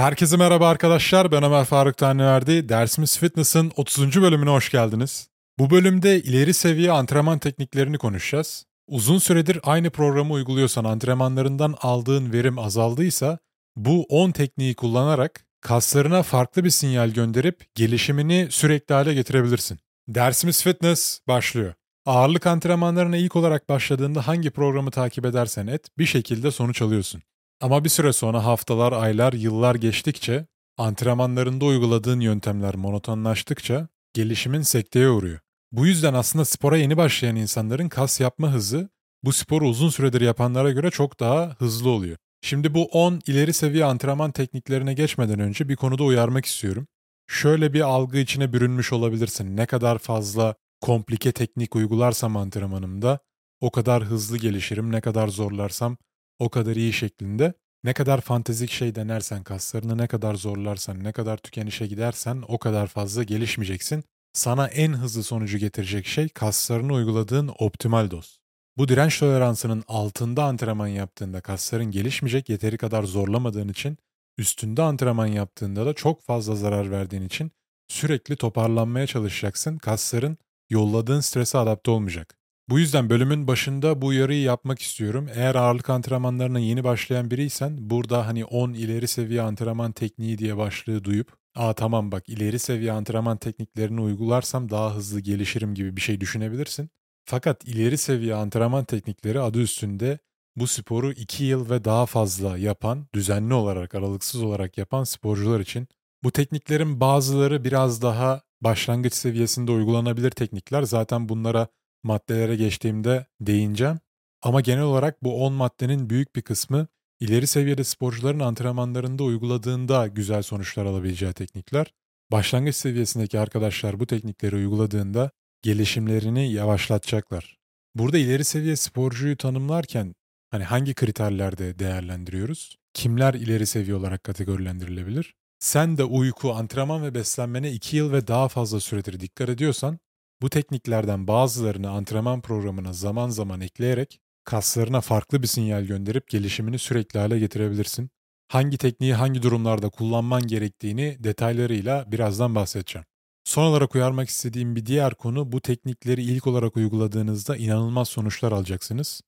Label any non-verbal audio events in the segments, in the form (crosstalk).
Herkese merhaba arkadaşlar. Ben Ömer Faruk Tanrıverdi. Dersimiz Fitness'ın 30. bölümüne hoş geldiniz. Bu bölümde ileri seviye antrenman tekniklerini konuşacağız. Uzun süredir aynı programı uyguluyorsan antrenmanlarından aldığın verim azaldıysa bu 10 tekniği kullanarak kaslarına farklı bir sinyal gönderip gelişimini sürekli hale getirebilirsin. Dersimiz Fitness başlıyor. Ağırlık antrenmanlarına ilk olarak başladığında hangi programı takip edersen et bir şekilde sonuç alıyorsun. Ama bir süre sonra haftalar, aylar, yıllar geçtikçe antrenmanlarında uyguladığın yöntemler monotonlaştıkça gelişimin sekteye uğruyor. Bu yüzden aslında spora yeni başlayan insanların kas yapma hızı bu sporu uzun süredir yapanlara göre çok daha hızlı oluyor. Şimdi bu 10 ileri seviye antrenman tekniklerine geçmeden önce bir konuda uyarmak istiyorum. Şöyle bir algı içine bürünmüş olabilirsin. Ne kadar fazla komplike teknik uygularsam antrenmanımda o kadar hızlı gelişirim, ne kadar zorlarsam o kadar iyi şeklinde. Ne kadar fantezik şey denersen, kaslarını ne kadar zorlarsan, ne kadar tükenişe gidersen o kadar fazla gelişmeyeceksin. Sana en hızlı sonucu getirecek şey kaslarını uyguladığın optimal doz. Bu direnç toleransının altında antrenman yaptığında kasların gelişmeyecek yeteri kadar zorlamadığın için, üstünde antrenman yaptığında da çok fazla zarar verdiğin için sürekli toparlanmaya çalışacaksın. Kasların yolladığın strese adapte olmayacak. Bu yüzden bölümün başında bu uyarıyı yapmak istiyorum. Eğer ağırlık antrenmanlarına yeni başlayan biriysen burada hani 10 ileri seviye antrenman tekniği diye başlığı duyup ''Aa tamam bak ileri seviye antrenman tekniklerini uygularsam daha hızlı gelişirim'' gibi bir şey düşünebilirsin. Fakat ileri seviye antrenman teknikleri adı üstünde bu sporu 2 yıl ve daha fazla yapan, düzenli olarak, aralıksız olarak yapan sporcular için bu tekniklerin bazıları biraz daha başlangıç seviyesinde uygulanabilir teknikler. Zaten bunlara maddelere geçtiğimde değineceğim. Ama genel olarak bu 10 maddenin büyük bir kısmı ileri seviyede sporcuların antrenmanlarında uyguladığında güzel sonuçlar alabileceği teknikler. Başlangıç seviyesindeki arkadaşlar bu teknikleri uyguladığında gelişimlerini yavaşlatacaklar. Burada ileri seviye sporcuyu tanımlarken hani hangi kriterlerde değerlendiriyoruz? Kimler ileri seviye olarak kategorilendirilebilir? Sen de uyku, antrenman ve beslenmene 2 yıl ve daha fazla süredir dikkat ediyorsan bu tekniklerden bazılarını antrenman programına zaman zaman ekleyerek kaslarına farklı bir sinyal gönderip gelişimini sürekli hale getirebilirsin. Hangi tekniği hangi durumlarda kullanman gerektiğini detaylarıyla birazdan bahsedeceğim. Son olarak uyarmak istediğim bir diğer konu bu teknikleri ilk olarak uyguladığınızda inanılmaz sonuçlar alacaksınız.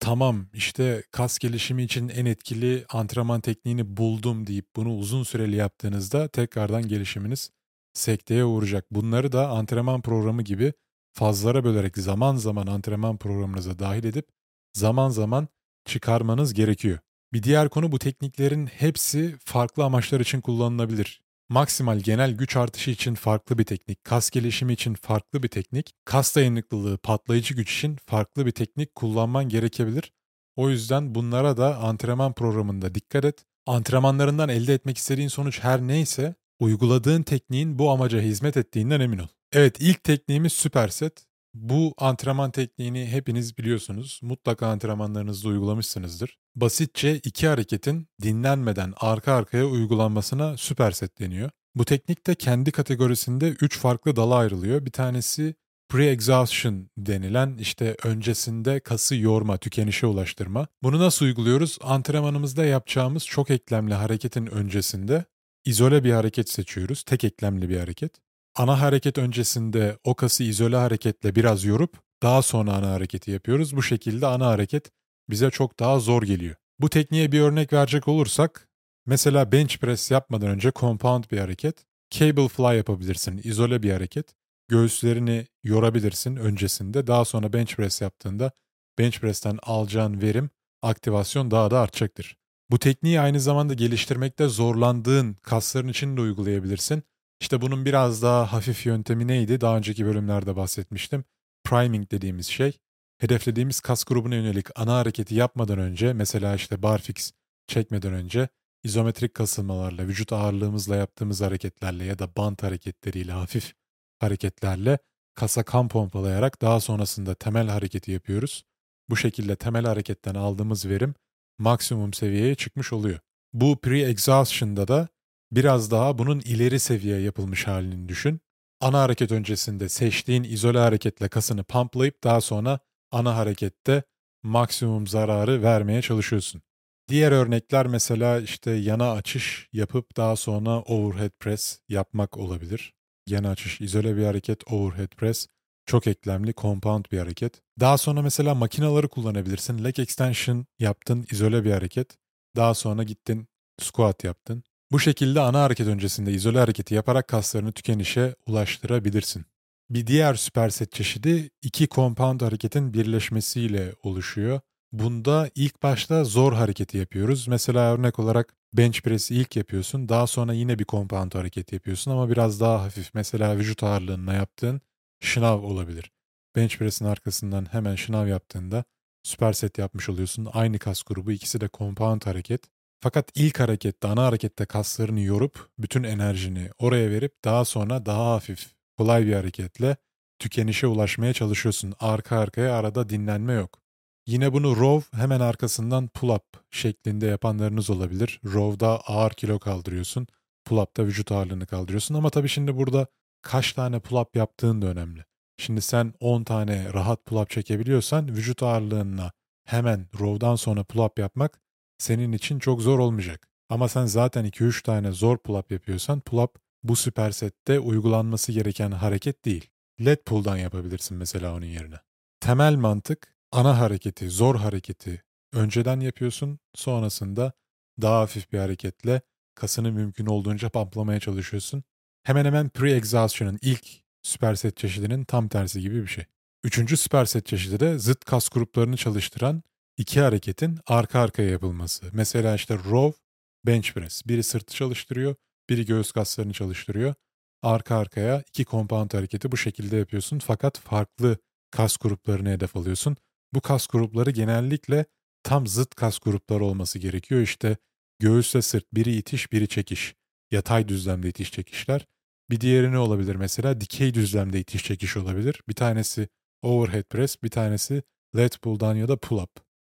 Tamam işte kas gelişimi için en etkili antrenman tekniğini buldum deyip bunu uzun süreli yaptığınızda tekrardan gelişiminiz sekteye uğrayacak. Bunları da antrenman programı gibi fazlara bölerek zaman zaman antrenman programınıza dahil edip zaman zaman çıkarmanız gerekiyor. Bir diğer konu bu tekniklerin hepsi farklı amaçlar için kullanılabilir. Maksimal genel güç artışı için farklı bir teknik, kas gelişimi için farklı bir teknik, kas dayanıklılığı, patlayıcı güç için farklı bir teknik kullanman gerekebilir. O yüzden bunlara da antrenman programında dikkat et. Antrenmanlarından elde etmek istediğin sonuç her neyse uyguladığın tekniğin bu amaca hizmet ettiğinden emin ol. Evet ilk tekniğimiz süperset. Bu antrenman tekniğini hepiniz biliyorsunuz. Mutlaka antrenmanlarınızda uygulamışsınızdır. Basitçe iki hareketin dinlenmeden arka arkaya uygulanmasına süperset deniyor. Bu teknik de kendi kategorisinde 3 farklı dala ayrılıyor. Bir tanesi pre-exhaustion denilen işte öncesinde kası yorma, tükenişe ulaştırma. Bunu nasıl uyguluyoruz? Antrenmanımızda yapacağımız çok eklemli hareketin öncesinde izole bir hareket seçiyoruz. Tek eklemli bir hareket. Ana hareket öncesinde o kası izole hareketle biraz yorup daha sonra ana hareketi yapıyoruz. Bu şekilde ana hareket bize çok daha zor geliyor. Bu tekniğe bir örnek verecek olursak mesela bench press yapmadan önce compound bir hareket, cable fly yapabilirsin, izole bir hareket. Göğüslerini yorabilirsin öncesinde. Daha sonra bench press yaptığında bench press'ten alacağın verim, aktivasyon daha da artacaktır. Bu tekniği aynı zamanda geliştirmekte zorlandığın kasların için de uygulayabilirsin. İşte bunun biraz daha hafif yöntemi neydi? Daha önceki bölümlerde bahsetmiştim. Priming dediğimiz şey. Hedeflediğimiz kas grubuna yönelik ana hareketi yapmadan önce mesela işte barfix çekmeden önce izometrik kasılmalarla, vücut ağırlığımızla yaptığımız hareketlerle ya da bant hareketleriyle, hafif hareketlerle kasa kan pompalayarak daha sonrasında temel hareketi yapıyoruz. Bu şekilde temel hareketten aldığımız verim maksimum seviyeye çıkmış oluyor. Bu pre-exhaustion'da da biraz daha bunun ileri seviye yapılmış halini düşün. Ana hareket öncesinde seçtiğin izole hareketle kasını pumplayıp daha sonra ana harekette maksimum zararı vermeye çalışıyorsun. Diğer örnekler mesela işte yana açış yapıp daha sonra overhead press yapmak olabilir. Yana açış izole bir hareket, overhead press çok eklemli, compound bir hareket. Daha sonra mesela makinaları kullanabilirsin. Leg extension yaptın, izole bir hareket. Daha sonra gittin, squat yaptın. Bu şekilde ana hareket öncesinde izole hareketi yaparak kaslarını tükenişe ulaştırabilirsin. Bir diğer süperset çeşidi iki compound hareketin birleşmesiyle oluşuyor. Bunda ilk başta zor hareketi yapıyoruz. Mesela örnek olarak bench press'i ilk yapıyorsun. Daha sonra yine bir compound hareket yapıyorsun ama biraz daha hafif. Mesela vücut ağırlığına yaptığın şınav olabilir. Bench press'in arkasından hemen şınav yaptığında süperset yapmış oluyorsun. Aynı kas grubu ikisi de compound hareket. Fakat ilk harekette, ana harekette kaslarını yorup bütün enerjini oraya verip daha sonra daha hafif, kolay bir hareketle tükenişe ulaşmaya çalışıyorsun. Arka arkaya arada dinlenme yok. Yine bunu row hemen arkasından pull-up şeklinde yapanlarınız olabilir. Row'da ağır kilo kaldırıyorsun. Pull-up'ta vücut ağırlığını kaldırıyorsun. Ama tabii şimdi burada kaç tane pull-up yaptığın da önemli. Şimdi sen 10 tane rahat pull-up çekebiliyorsan vücut ağırlığına hemen row'dan sonra pull-up yapmak senin için çok zor olmayacak. Ama sen zaten 2-3 tane zor pull-up yapıyorsan pull-up bu süpersette uygulanması gereken hareket değil. Led pull'dan yapabilirsin mesela onun yerine. Temel mantık ana hareketi, zor hareketi önceden yapıyorsun. Sonrasında daha hafif bir hareketle kasını mümkün olduğunca pamplamaya çalışıyorsun. Hemen hemen pre-exhaustion'ın ilk süperset çeşidinin tam tersi gibi bir şey. Üçüncü süperset çeşidi de zıt kas gruplarını çalıştıran iki hareketin arka arkaya yapılması. Mesela işte row, bench press. Biri sırtı çalıştırıyor, biri göğüs kaslarını çalıştırıyor. Arka arkaya iki compound hareketi bu şekilde yapıyorsun fakat farklı kas gruplarını hedef alıyorsun. Bu kas grupları genellikle tam zıt kas grupları olması gerekiyor. İşte göğüsle sırt biri itiş biri çekiş. Yatay düzlemde itiş çekişler. Bir diğeri ne olabilir mesela? Dikey düzlemde itiş çekiş olabilir. Bir tanesi overhead press, bir tanesi lat pull down ya da pull up.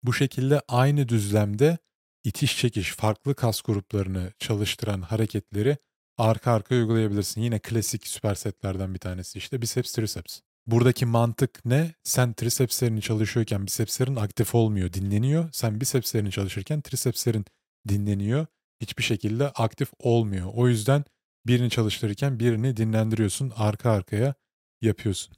Bu şekilde aynı düzlemde itiş çekiş farklı kas gruplarını çalıştıran hareketleri arka arka uygulayabilirsin. Yine klasik süpersetlerden bir tanesi işte biceps triceps. Buradaki mantık ne? Sen tricepslerini çalışıyorken bicepslerin aktif olmuyor, dinleniyor. Sen bicepslerini çalışırken tricepslerin dinleniyor. Hiçbir şekilde aktif olmuyor. O yüzden birini çalıştırırken birini dinlendiriyorsun, arka arkaya yapıyorsun.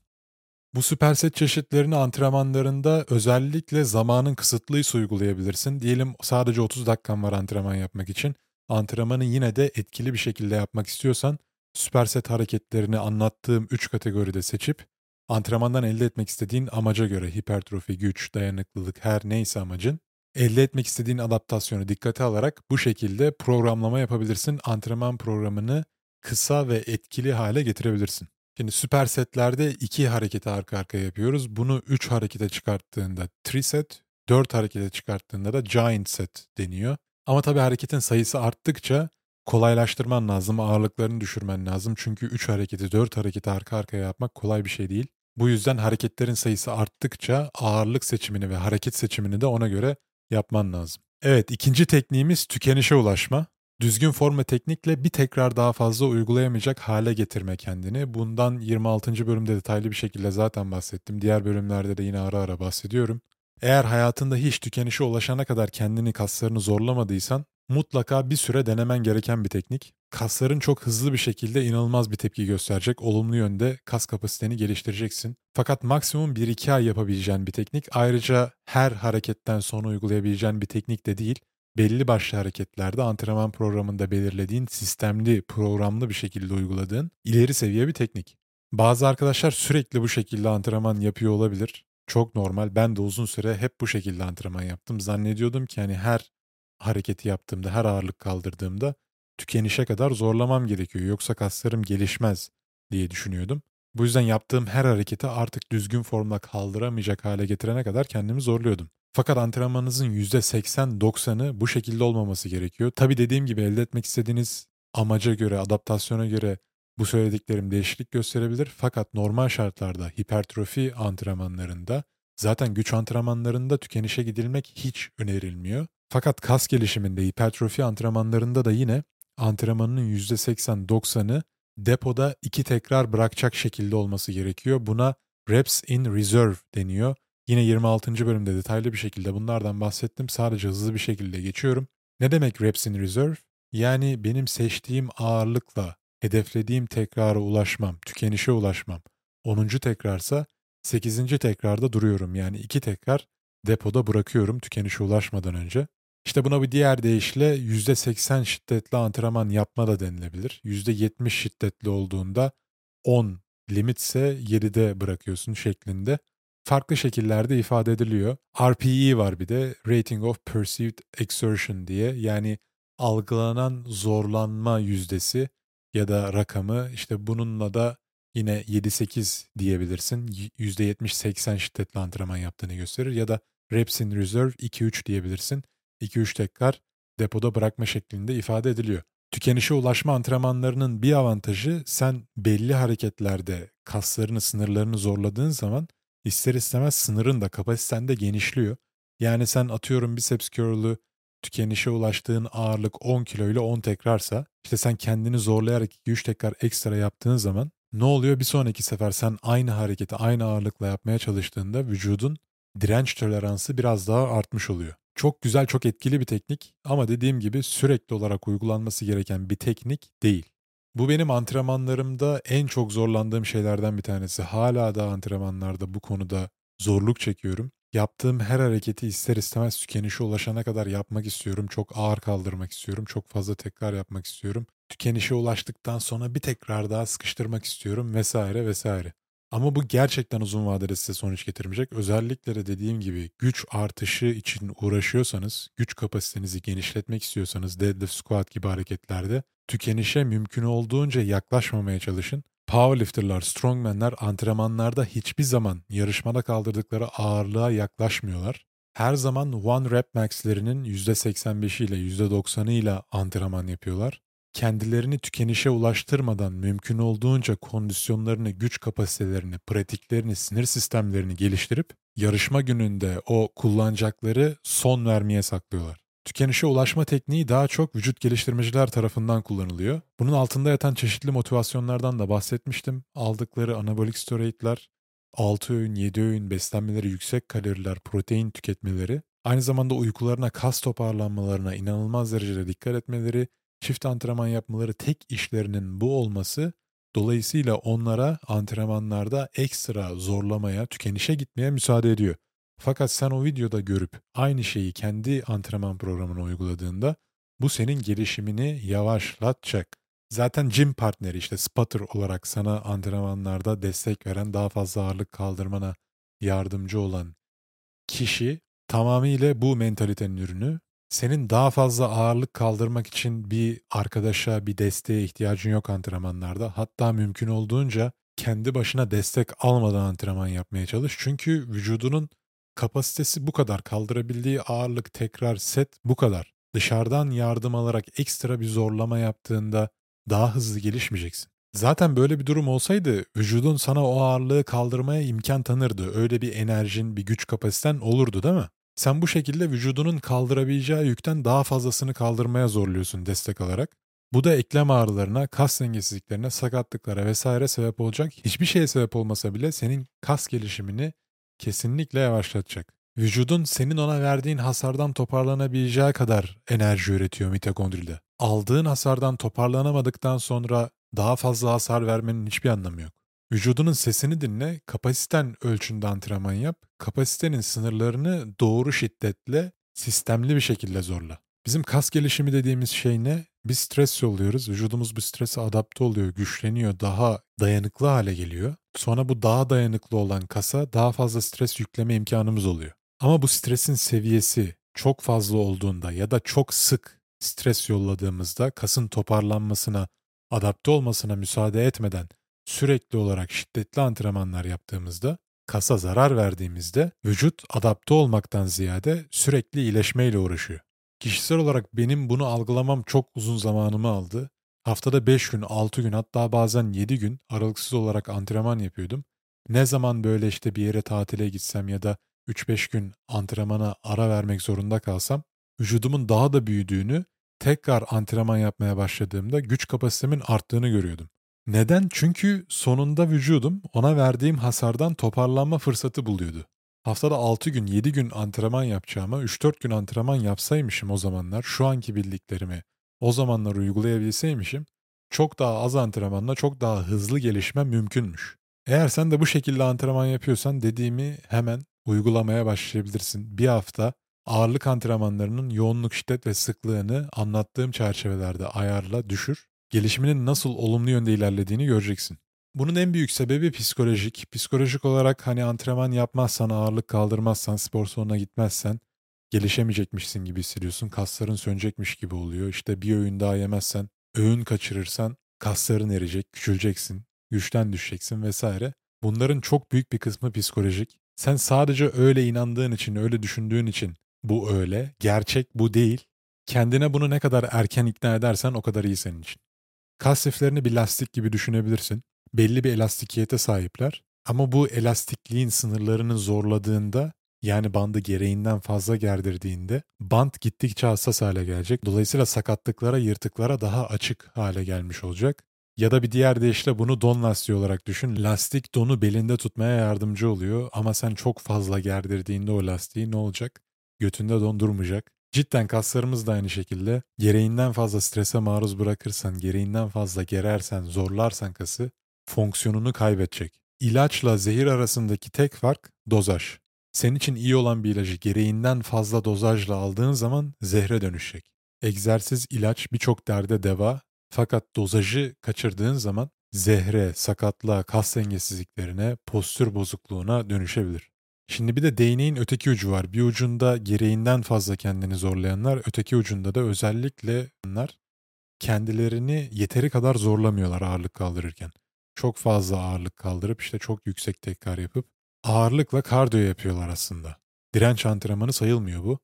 Bu süperset çeşitlerini antrenmanlarında özellikle zamanın kısıtlıysa uygulayabilirsin. Diyelim sadece 30 dakikan var antrenman yapmak için. Antrenmanı yine de etkili bir şekilde yapmak istiyorsan süperset hareketlerini anlattığım 3 kategoride seçip antrenmandan elde etmek istediğin amaca göre hipertrofi, güç, dayanıklılık her neyse amacın elde etmek istediğin adaptasyonu dikkate alarak bu şekilde programlama yapabilirsin. Antrenman programını kısa ve etkili hale getirebilirsin. Şimdi süper setlerde iki hareketi arka arkaya yapıyoruz. Bunu üç harekete çıkarttığında triset, dört harekete çıkarttığında da giant set deniyor. Ama tabii hareketin sayısı arttıkça kolaylaştırman lazım, ağırlıklarını düşürmen lazım. Çünkü 3 hareketi, 4 hareketi arka arkaya yapmak kolay bir şey değil. Bu yüzden hareketlerin sayısı arttıkça ağırlık seçimini ve hareket seçimini de ona göre yapman lazım. Evet, ikinci tekniğimiz tükenişe ulaşma. Düzgün form ve teknikle bir tekrar daha fazla uygulayamayacak hale getirme kendini. Bundan 26. bölümde detaylı bir şekilde zaten bahsettim. Diğer bölümlerde de yine ara ara bahsediyorum. Eğer hayatında hiç tükenişe ulaşana kadar kendini kaslarını zorlamadıysan mutlaka bir süre denemen gereken bir teknik. Kasların çok hızlı bir şekilde inanılmaz bir tepki gösterecek, olumlu yönde kas kapasiteni geliştireceksin. Fakat maksimum 1-2 ay yapabileceğin bir teknik. Ayrıca her hareketten sonra uygulayabileceğin bir teknik de değil. Belli başlı hareketlerde antrenman programında belirlediğin sistemli, programlı bir şekilde uyguladığın ileri seviye bir teknik. Bazı arkadaşlar sürekli bu şekilde antrenman yapıyor olabilir. Çok normal. Ben de uzun süre hep bu şekilde antrenman yaptım. Zannediyordum ki hani her hareketi yaptığımda, her ağırlık kaldırdığımda tükenişe kadar zorlamam gerekiyor. Yoksa kaslarım gelişmez diye düşünüyordum. Bu yüzden yaptığım her hareketi artık düzgün formla kaldıramayacak hale getirene kadar kendimi zorluyordum. Fakat antrenmanınızın %80-90'ı bu şekilde olmaması gerekiyor. Tabi dediğim gibi elde etmek istediğiniz amaca göre, adaptasyona göre bu söylediklerim değişiklik gösterebilir. Fakat normal şartlarda hipertrofi antrenmanlarında zaten güç antrenmanlarında tükenişe gidilmek hiç önerilmiyor. Fakat kas gelişiminde hipertrofi antrenmanlarında da yine antrenmanının %80-90'ı depoda iki tekrar bırakacak şekilde olması gerekiyor. Buna reps in reserve deniyor. Yine 26. bölümde detaylı bir şekilde bunlardan bahsettim. Sadece hızlı bir şekilde geçiyorum. Ne demek reps in reserve? Yani benim seçtiğim ağırlıkla hedeflediğim tekrara ulaşmam, tükenişe ulaşmam. 10. tekrarsa 8. tekrarda duruyorum. Yani 2 tekrar depoda bırakıyorum tükenişe ulaşmadan önce. İşte buna bir diğer deyişle %80 şiddetli antrenman yapma da denilebilir. %70 şiddetli olduğunda 10 limitse 7'de bırakıyorsun şeklinde. Farklı şekillerde ifade ediliyor. RPE var bir de Rating of Perceived Exertion diye yani algılanan zorlanma yüzdesi ya da rakamı işte bununla da yine 7-8 diyebilirsin. %70-80 şiddetli antrenman yaptığını gösterir ya da reps in reserve 2-3 diyebilirsin. 2-3 tekrar depoda bırakma şeklinde ifade ediliyor. Tükenişe ulaşma antrenmanlarının bir avantajı sen belli hareketlerde kaslarını, sınırlarını zorladığın zaman ister istemez sınırın da kapasiten de genişliyor. Yani sen atıyorum biceps curl'ü tükenişe ulaştığın ağırlık 10 kilo ile 10 tekrarsa işte sen kendini zorlayarak 2-3 tekrar ekstra yaptığın zaman ne oluyor? Bir sonraki sefer sen aynı hareketi aynı ağırlıkla yapmaya çalıştığında vücudun direnç toleransı biraz daha artmış oluyor. Çok güzel, çok etkili bir teknik ama dediğim gibi sürekli olarak uygulanması gereken bir teknik değil. Bu benim antrenmanlarımda en çok zorlandığım şeylerden bir tanesi. Hala da antrenmanlarda bu konuda zorluk çekiyorum. Yaptığım her hareketi ister istemez tükenişe ulaşana kadar yapmak istiyorum. Çok ağır kaldırmak istiyorum. Çok fazla tekrar yapmak istiyorum. Tükenişe ulaştıktan sonra bir tekrar daha sıkıştırmak istiyorum vesaire vesaire. Ama bu gerçekten uzun vadede size sonuç getirmeyecek. Özellikle de dediğim gibi güç artışı için uğraşıyorsanız, güç kapasitenizi genişletmek istiyorsanız deadlift squat gibi hareketlerde tükenişe mümkün olduğunca yaklaşmamaya çalışın. Powerlifterlar, strongmanlar antrenmanlarda hiçbir zaman yarışmada kaldırdıkları ağırlığa yaklaşmıyorlar. Her zaman one rep max'lerinin %85'i ile %90'ı ile antrenman yapıyorlar kendilerini tükenişe ulaştırmadan mümkün olduğunca kondisyonlarını, güç kapasitelerini, pratiklerini, sinir sistemlerini geliştirip yarışma gününde o kullanacakları son vermeye saklıyorlar. Tükenişe ulaşma tekniği daha çok vücut geliştirmeciler tarafından kullanılıyor. Bunun altında yatan çeşitli motivasyonlardan da bahsetmiştim. Aldıkları anabolik steroidler, 6 öğün, 7 öğün beslenmeleri, yüksek kaloriler, protein tüketmeleri, aynı zamanda uykularına, kas toparlanmalarına inanılmaz derecede dikkat etmeleri çift antrenman yapmaları tek işlerinin bu olması dolayısıyla onlara antrenmanlarda ekstra zorlamaya, tükenişe gitmeye müsaade ediyor. Fakat sen o videoda görüp aynı şeyi kendi antrenman programına uyguladığında bu senin gelişimini yavaşlatacak. Zaten gym partneri işte spotter olarak sana antrenmanlarda destek veren, daha fazla ağırlık kaldırmana yardımcı olan kişi tamamıyla bu mentalitenin ürünü senin daha fazla ağırlık kaldırmak için bir arkadaşa, bir desteğe ihtiyacın yok antrenmanlarda. Hatta mümkün olduğunca kendi başına destek almadan antrenman yapmaya çalış. Çünkü vücudunun kapasitesi bu kadar. Kaldırabildiği ağırlık, tekrar, set bu kadar. Dışarıdan yardım alarak ekstra bir zorlama yaptığında daha hızlı gelişmeyeceksin. Zaten böyle bir durum olsaydı vücudun sana o ağırlığı kaldırmaya imkan tanırdı. Öyle bir enerjin, bir güç kapasiten olurdu değil mi? Sen bu şekilde vücudunun kaldırabileceği yükten daha fazlasını kaldırmaya zorluyorsun destek alarak. Bu da eklem ağrılarına, kas dengesizliklerine, sakatlıklara vesaire sebep olacak. Hiçbir şeye sebep olmasa bile senin kas gelişimini kesinlikle yavaşlatacak. Vücudun senin ona verdiğin hasardan toparlanabileceği kadar enerji üretiyor mitokondride. Aldığın hasardan toparlanamadıktan sonra daha fazla hasar vermenin hiçbir anlamı yok. Vücudunun sesini dinle, kapasiten ölçünde antrenman yap, kapasitenin sınırlarını doğru şiddetle, sistemli bir şekilde zorla. Bizim kas gelişimi dediğimiz şey ne? Biz stres yolluyoruz, vücudumuz bu strese adapte oluyor, güçleniyor, daha dayanıklı hale geliyor. Sonra bu daha dayanıklı olan kasa daha fazla stres yükleme imkanımız oluyor. Ama bu stresin seviyesi çok fazla olduğunda ya da çok sık stres yolladığımızda kasın toparlanmasına, adapte olmasına müsaade etmeden sürekli olarak şiddetli antrenmanlar yaptığımızda, kasa zarar verdiğimizde vücut adapte olmaktan ziyade sürekli iyileşmeyle uğraşıyor. Kişisel olarak benim bunu algılamam çok uzun zamanımı aldı. Haftada 5 gün, 6 gün hatta bazen 7 gün aralıksız olarak antrenman yapıyordum. Ne zaman böyle işte bir yere tatile gitsem ya da 3-5 gün antrenmana ara vermek zorunda kalsam vücudumun daha da büyüdüğünü, tekrar antrenman yapmaya başladığımda güç kapasitemin arttığını görüyordum. Neden? Çünkü sonunda vücudum ona verdiğim hasardan toparlanma fırsatı buluyordu. haftada 6 gün 7 gün antrenman yapacağıma 3-4 gün antrenman yapsaymışım o zamanlar şu anki bildiklerimi o zamanlar uygulayabilseymişim çok daha az antrenmanla çok daha hızlı gelişmem mümkünmüş. Eğer sen de bu şekilde antrenman yapıyorsan dediğimi hemen uygulamaya başlayabilirsin. Bir hafta ağırlık antrenmanlarının yoğunluk, şiddet ve sıklığını anlattığım çerçevelerde ayarla, düşür. Gelişiminin nasıl olumlu yönde ilerlediğini göreceksin. Bunun en büyük sebebi psikolojik. Psikolojik olarak hani antrenman yapmazsan, ağırlık kaldırmazsan, spor salonuna gitmezsen gelişemeyecekmişsin gibi hissediyorsun. Kasların sönecekmiş gibi oluyor. İşte bir öğün daha yemezsen, öğün kaçırırsan kasların erecek, küçüleceksin, güçten düşeceksin vesaire. Bunların çok büyük bir kısmı psikolojik. Sen sadece öyle inandığın için, öyle düşündüğün için bu öyle. Gerçek bu değil. Kendine bunu ne kadar erken ikna edersen o kadar iyi senin için. Kas liflerini bir lastik gibi düşünebilirsin. Belli bir elastikiyete sahipler. Ama bu elastikliğin sınırlarını zorladığında yani bandı gereğinden fazla gerdirdiğinde bant gittikçe hassas hale gelecek. Dolayısıyla sakatlıklara, yırtıklara daha açık hale gelmiş olacak. Ya da bir diğer deyişle bunu don lastiği olarak düşün. Lastik donu belinde tutmaya yardımcı oluyor ama sen çok fazla gerdirdiğinde o lastiği ne olacak? Götünde don durmayacak. Cidden kaslarımız da aynı şekilde. Gereğinden fazla strese maruz bırakırsan, gereğinden fazla gerersen, zorlarsan kası fonksiyonunu kaybedecek. İlaçla zehir arasındaki tek fark dozaj. Senin için iyi olan bir ilacı gereğinden fazla dozajla aldığın zaman zehre dönüşecek. Egzersiz, ilaç birçok derde deva fakat dozajı kaçırdığın zaman zehre, sakatlığa, kas dengesizliklerine, postür bozukluğuna dönüşebilir. Şimdi bir de değneğin öteki ucu var. Bir ucunda gereğinden fazla kendini zorlayanlar, öteki ucunda da özellikle onlar kendilerini yeteri kadar zorlamıyorlar ağırlık kaldırırken. Çok fazla ağırlık kaldırıp işte çok yüksek tekrar yapıp ağırlıkla kardiyo yapıyorlar aslında. Direnç antrenmanı sayılmıyor bu.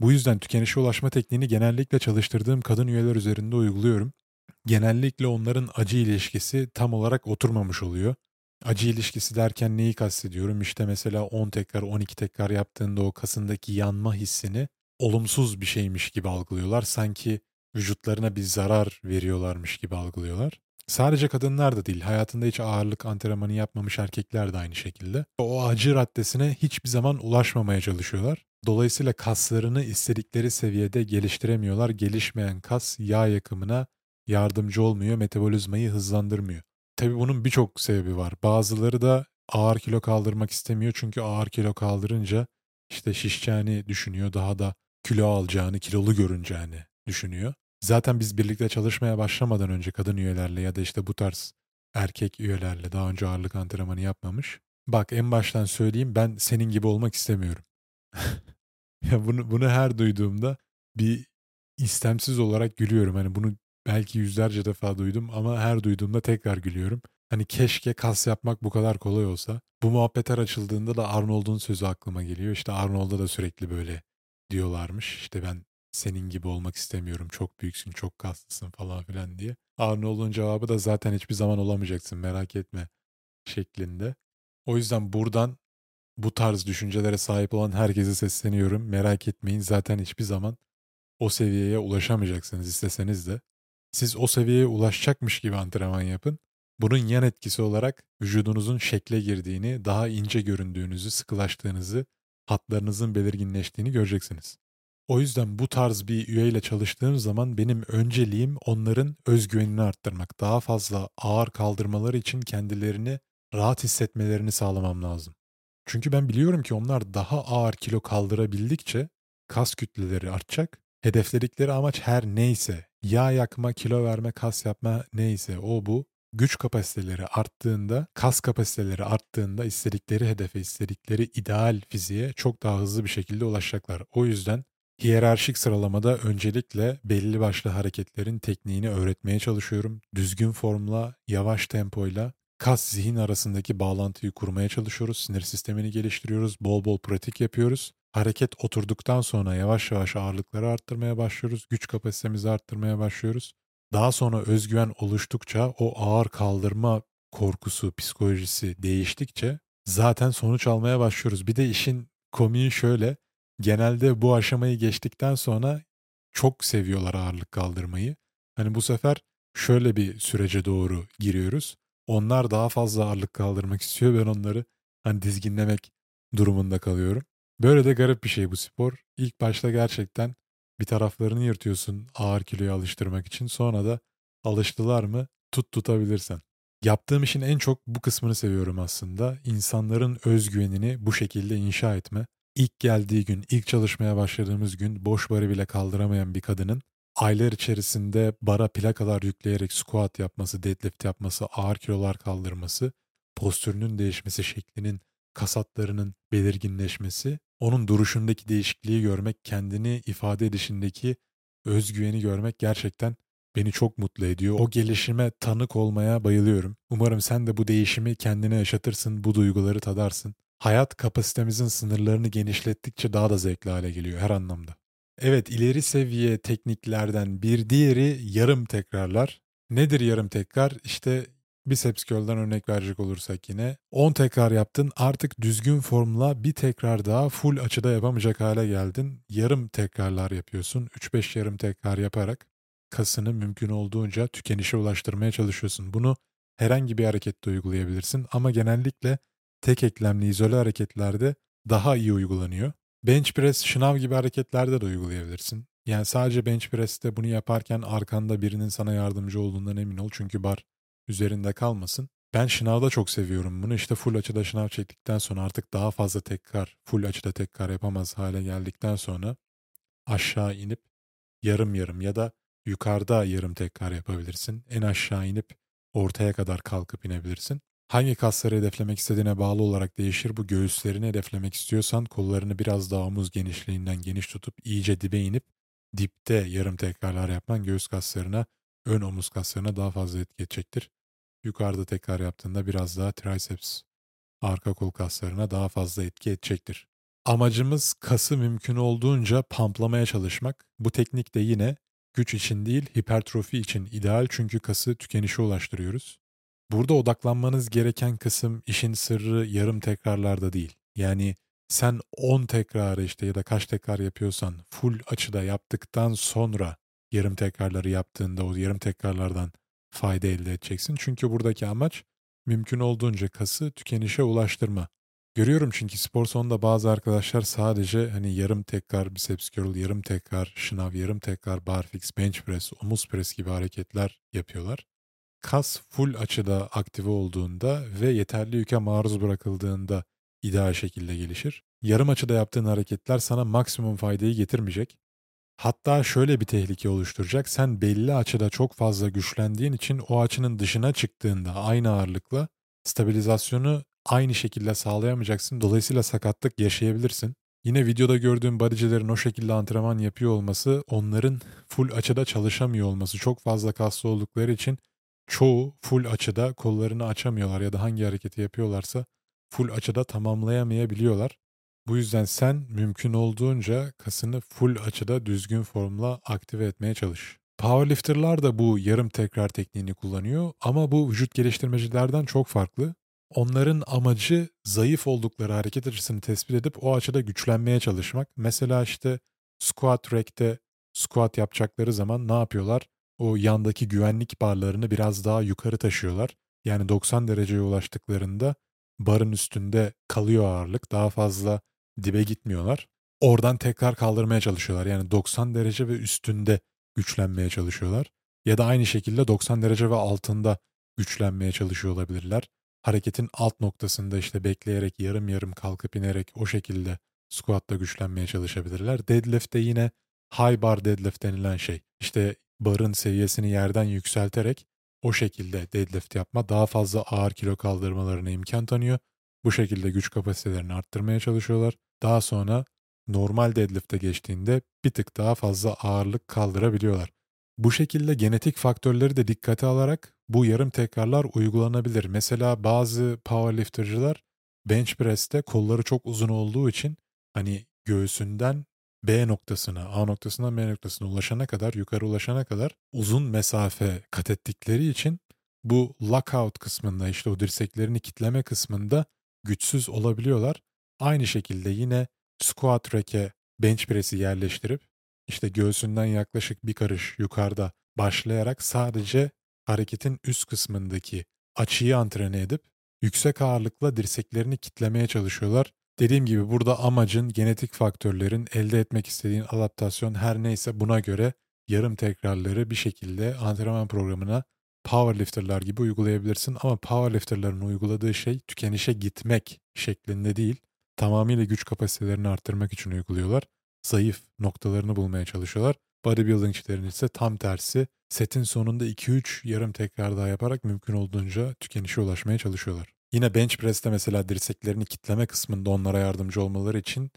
Bu yüzden tükenişe ulaşma tekniğini genellikle çalıştırdığım kadın üyeler üzerinde uyguluyorum. Genellikle onların acı ilişkisi tam olarak oturmamış oluyor. Acı ilişkisi derken neyi kastediyorum? İşte mesela 10 tekrar 12 tekrar yaptığında o kasındaki yanma hissini olumsuz bir şeymiş gibi algılıyorlar. Sanki vücutlarına bir zarar veriyorlarmış gibi algılıyorlar. Sadece kadınlar da değil, hayatında hiç ağırlık antrenmanı yapmamış erkekler de aynı şekilde. O acı raddesine hiçbir zaman ulaşmamaya çalışıyorlar. Dolayısıyla kaslarını istedikleri seviyede geliştiremiyorlar. Gelişmeyen kas yağ yakımına yardımcı olmuyor, metabolizmayı hızlandırmıyor. Tabii bunun birçok sebebi var. Bazıları da ağır kilo kaldırmak istemiyor çünkü ağır kilo kaldırınca işte şişeceğini düşünüyor, daha da kilo alacağını, kilolu görüneceğini düşünüyor. Zaten biz birlikte çalışmaya başlamadan önce kadın üyelerle ya da işte bu tarz erkek üyelerle daha önce ağırlık antrenmanı yapmamış. Bak en baştan söyleyeyim ben senin gibi olmak istemiyorum. (laughs) ya bunu bunu her duyduğumda bir istemsiz olarak gülüyorum. Hani bunu belki yüzlerce defa duydum ama her duyduğumda tekrar gülüyorum. Hani keşke kas yapmak bu kadar kolay olsa. Bu muhabbetler açıldığında da Arnold'un sözü aklıma geliyor. İşte Arnold'a da sürekli böyle diyorlarmış. İşte ben senin gibi olmak istemiyorum. Çok büyüksün, çok kaslısın falan filan diye. Arnold'un cevabı da zaten hiçbir zaman olamayacaksın merak etme şeklinde. O yüzden buradan bu tarz düşüncelere sahip olan herkese sesleniyorum. Merak etmeyin zaten hiçbir zaman o seviyeye ulaşamayacaksınız isteseniz de. Siz o seviyeye ulaşacakmış gibi antrenman yapın. Bunun yan etkisi olarak vücudunuzun şekle girdiğini, daha ince göründüğünüzü, sıkılaştığınızı, hatlarınızın belirginleştiğini göreceksiniz. O yüzden bu tarz bir üyeyle çalıştığım zaman benim önceliğim onların özgüvenini arttırmak. Daha fazla ağır kaldırmaları için kendilerini rahat hissetmelerini sağlamam lazım. Çünkü ben biliyorum ki onlar daha ağır kilo kaldırabildikçe kas kütleleri artacak. Hedefledikleri amaç her neyse, yağ yakma, kilo verme, kas yapma neyse o bu. Güç kapasiteleri arttığında, kas kapasiteleri arttığında istedikleri hedefe, istedikleri ideal fiziğe çok daha hızlı bir şekilde ulaşacaklar. O yüzden Hiyerarşik sıralamada öncelikle belli başlı hareketlerin tekniğini öğretmeye çalışıyorum. Düzgün formla, yavaş tempoyla kas zihin arasındaki bağlantıyı kurmaya çalışıyoruz. Sinir sistemini geliştiriyoruz. Bol bol pratik yapıyoruz. Hareket oturduktan sonra yavaş yavaş ağırlıkları arttırmaya başlıyoruz. Güç kapasitemizi arttırmaya başlıyoruz. Daha sonra özgüven oluştukça o ağır kaldırma korkusu, psikolojisi değiştikçe zaten sonuç almaya başlıyoruz. Bir de işin komiği şöyle genelde bu aşamayı geçtikten sonra çok seviyorlar ağırlık kaldırmayı. Hani bu sefer şöyle bir sürece doğru giriyoruz. Onlar daha fazla ağırlık kaldırmak istiyor. Ben onları hani dizginlemek durumunda kalıyorum. Böyle de garip bir şey bu spor. İlk başta gerçekten bir taraflarını yırtıyorsun ağır kiloya alıştırmak için. Sonra da alıştılar mı tut tutabilirsen. Yaptığım işin en çok bu kısmını seviyorum aslında. İnsanların özgüvenini bu şekilde inşa etme. İlk geldiği gün, ilk çalışmaya başladığımız gün boş barı bile kaldıramayan bir kadının aylar içerisinde bara plakalar yükleyerek squat yapması, deadlift yapması, ağır kilolar kaldırması, postürünün değişmesi, şeklinin, kasatlarının belirginleşmesi, onun duruşundaki değişikliği görmek, kendini ifade edişindeki özgüveni görmek gerçekten beni çok mutlu ediyor. O gelişime tanık olmaya bayılıyorum. Umarım sen de bu değişimi kendine yaşatırsın, bu duyguları tadarsın. Hayat kapasitemizin sınırlarını genişlettikçe daha da zevkli hale geliyor her anlamda. Evet ileri seviye tekniklerden bir diğeri yarım tekrarlar. Nedir yarım tekrar? İşte biceps curl'dan örnek verecek olursak yine 10 tekrar yaptın artık düzgün formla bir tekrar daha full açıda yapamayacak hale geldin. Yarım tekrarlar yapıyorsun. 3-5 yarım tekrar yaparak kasını mümkün olduğunca tükenişe ulaştırmaya çalışıyorsun. Bunu herhangi bir harekette uygulayabilirsin ama genellikle tek eklemli izole hareketlerde daha iyi uygulanıyor. Bench press, şınav gibi hareketlerde de uygulayabilirsin. Yani sadece bench press'te bunu yaparken arkanda birinin sana yardımcı olduğundan emin ol çünkü bar üzerinde kalmasın. Ben şınavda çok seviyorum bunu. İşte full açıda şınav çektikten sonra artık daha fazla tekrar, full açıda tekrar yapamaz hale geldikten sonra aşağı inip yarım yarım ya da yukarıda yarım tekrar yapabilirsin. En aşağı inip ortaya kadar kalkıp inebilirsin. Hangi kasları hedeflemek istediğine bağlı olarak değişir. Bu göğüslerini hedeflemek istiyorsan kollarını biraz daha omuz genişliğinden geniş tutup iyice dibe inip dipte yarım tekrarlar yapman göğüs kaslarına, ön omuz kaslarına daha fazla etki edecektir. Yukarıda tekrar yaptığında biraz daha triceps, arka kol kaslarına daha fazla etki edecektir. Amacımız kası mümkün olduğunca pamplamaya çalışmak. Bu teknik de yine güç için değil hipertrofi için ideal çünkü kası tükenişe ulaştırıyoruz. Burada odaklanmanız gereken kısım işin sırrı yarım tekrarlarda değil. Yani sen 10 tekrarı işte ya da kaç tekrar yapıyorsan full açıda yaptıktan sonra yarım tekrarları yaptığında o yarım tekrarlardan fayda elde edeceksin. Çünkü buradaki amaç mümkün olduğunca kası tükenişe ulaştırma. Görüyorum çünkü spor sonunda bazı arkadaşlar sadece hani yarım tekrar biceps curl, yarım tekrar şınav, yarım tekrar barfix, bench press, omuz press gibi hareketler yapıyorlar. Kas full açıda aktive olduğunda ve yeterli yüke maruz bırakıldığında ideal şekilde gelişir. Yarım açıda yaptığın hareketler sana maksimum faydayı getirmeyecek. Hatta şöyle bir tehlike oluşturacak. Sen belli açıda çok fazla güçlendiğin için o açının dışına çıktığında aynı ağırlıkla stabilizasyonu aynı şekilde sağlayamayacaksın. Dolayısıyla sakatlık yaşayabilirsin. Yine videoda gördüğüm bodycilerin o şekilde antrenman yapıyor olması, onların full açıda çalışamıyor olması, çok fazla kaslı oldukları için çoğu full açıda kollarını açamıyorlar ya da hangi hareketi yapıyorlarsa full açıda tamamlayamayabiliyorlar. Bu yüzden sen mümkün olduğunca kasını full açıda düzgün formla aktive etmeye çalış. Powerlifter'lar da bu yarım tekrar tekniğini kullanıyor ama bu vücut geliştirmecilerden çok farklı. Onların amacı zayıf oldukları hareket açısını tespit edip o açıda güçlenmeye çalışmak. Mesela işte squat rack'te squat yapacakları zaman ne yapıyorlar? O yandaki güvenlik barlarını biraz daha yukarı taşıyorlar. Yani 90 dereceye ulaştıklarında barın üstünde kalıyor ağırlık. Daha fazla dibe gitmiyorlar. Oradan tekrar kaldırmaya çalışıyorlar. Yani 90 derece ve üstünde güçlenmeye çalışıyorlar. Ya da aynı şekilde 90 derece ve altında güçlenmeye çalışıyor olabilirler. Hareketin alt noktasında işte bekleyerek yarım yarım kalkıp inerek o şekilde squat'ta güçlenmeye çalışabilirler. Deadlift'te yine high bar deadlift denilen şey. İşte barın seviyesini yerden yükselterek o şekilde deadlift yapma daha fazla ağır kilo kaldırmalarına imkan tanıyor. Bu şekilde güç kapasitelerini arttırmaya çalışıyorlar. Daha sonra normal deadlift'e geçtiğinde bir tık daha fazla ağırlık kaldırabiliyorlar. Bu şekilde genetik faktörleri de dikkate alarak bu yarım tekrarlar uygulanabilir. Mesela bazı powerlifter'cılar bench press'te kolları çok uzun olduğu için hani göğsünden B noktasına, A noktasından B noktasına ulaşana kadar, yukarı ulaşana kadar uzun mesafe kat ettikleri için bu lockout kısmında işte o dirseklerini kitleme kısmında güçsüz olabiliyorlar. Aynı şekilde yine squat rack'e bench press'i yerleştirip işte göğsünden yaklaşık bir karış yukarıda başlayarak sadece hareketin üst kısmındaki açıyı antrene edip yüksek ağırlıkla dirseklerini kitlemeye çalışıyorlar. Dediğim gibi burada amacın genetik faktörlerin elde etmek istediğin adaptasyon her neyse buna göre yarım tekrarları bir şekilde antrenman programına powerlifterlar gibi uygulayabilirsin. Ama powerlifterların uyguladığı şey tükenişe gitmek şeklinde değil. Tamamıyla güç kapasitelerini arttırmak için uyguluyorlar. Zayıf noktalarını bulmaya çalışıyorlar. Bodybuildingçilerin ise tam tersi setin sonunda 2-3 yarım tekrar daha yaparak mümkün olduğunca tükenişe ulaşmaya çalışıyorlar. Yine bench press'te mesela dirseklerini kitleme kısmında onlara yardımcı olmaları için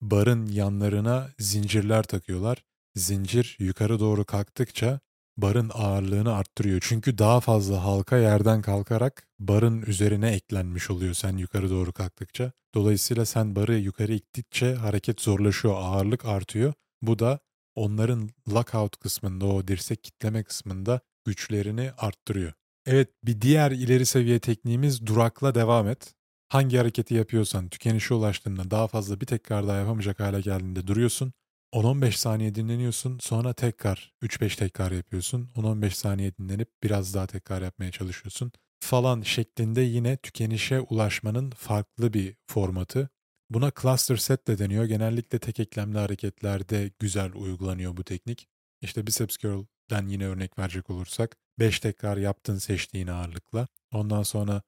barın yanlarına zincirler takıyorlar. Zincir yukarı doğru kalktıkça barın ağırlığını arttırıyor. Çünkü daha fazla halka yerden kalkarak barın üzerine eklenmiş oluyor sen yukarı doğru kalktıkça. Dolayısıyla sen barı yukarı ittikçe hareket zorlaşıyor, ağırlık artıyor. Bu da onların lockout kısmında, o dirsek kitleme kısmında güçlerini arttırıyor. Evet bir diğer ileri seviye tekniğimiz durakla devam et. Hangi hareketi yapıyorsan tükenişe ulaştığında daha fazla bir tekrar daha yapamayacak hale geldiğinde duruyorsun. 10-15 saniye dinleniyorsun sonra tekrar 3-5 tekrar yapıyorsun. 10-15 saniye dinlenip biraz daha tekrar yapmaya çalışıyorsun falan şeklinde yine tükenişe ulaşmanın farklı bir formatı. Buna cluster set de deniyor. Genellikle tek eklemli hareketlerde güzel uygulanıyor bu teknik. İşte biceps curl'den yine örnek verecek olursak 5 tekrar yaptın seçtiğin ağırlıkla. Ondan sonra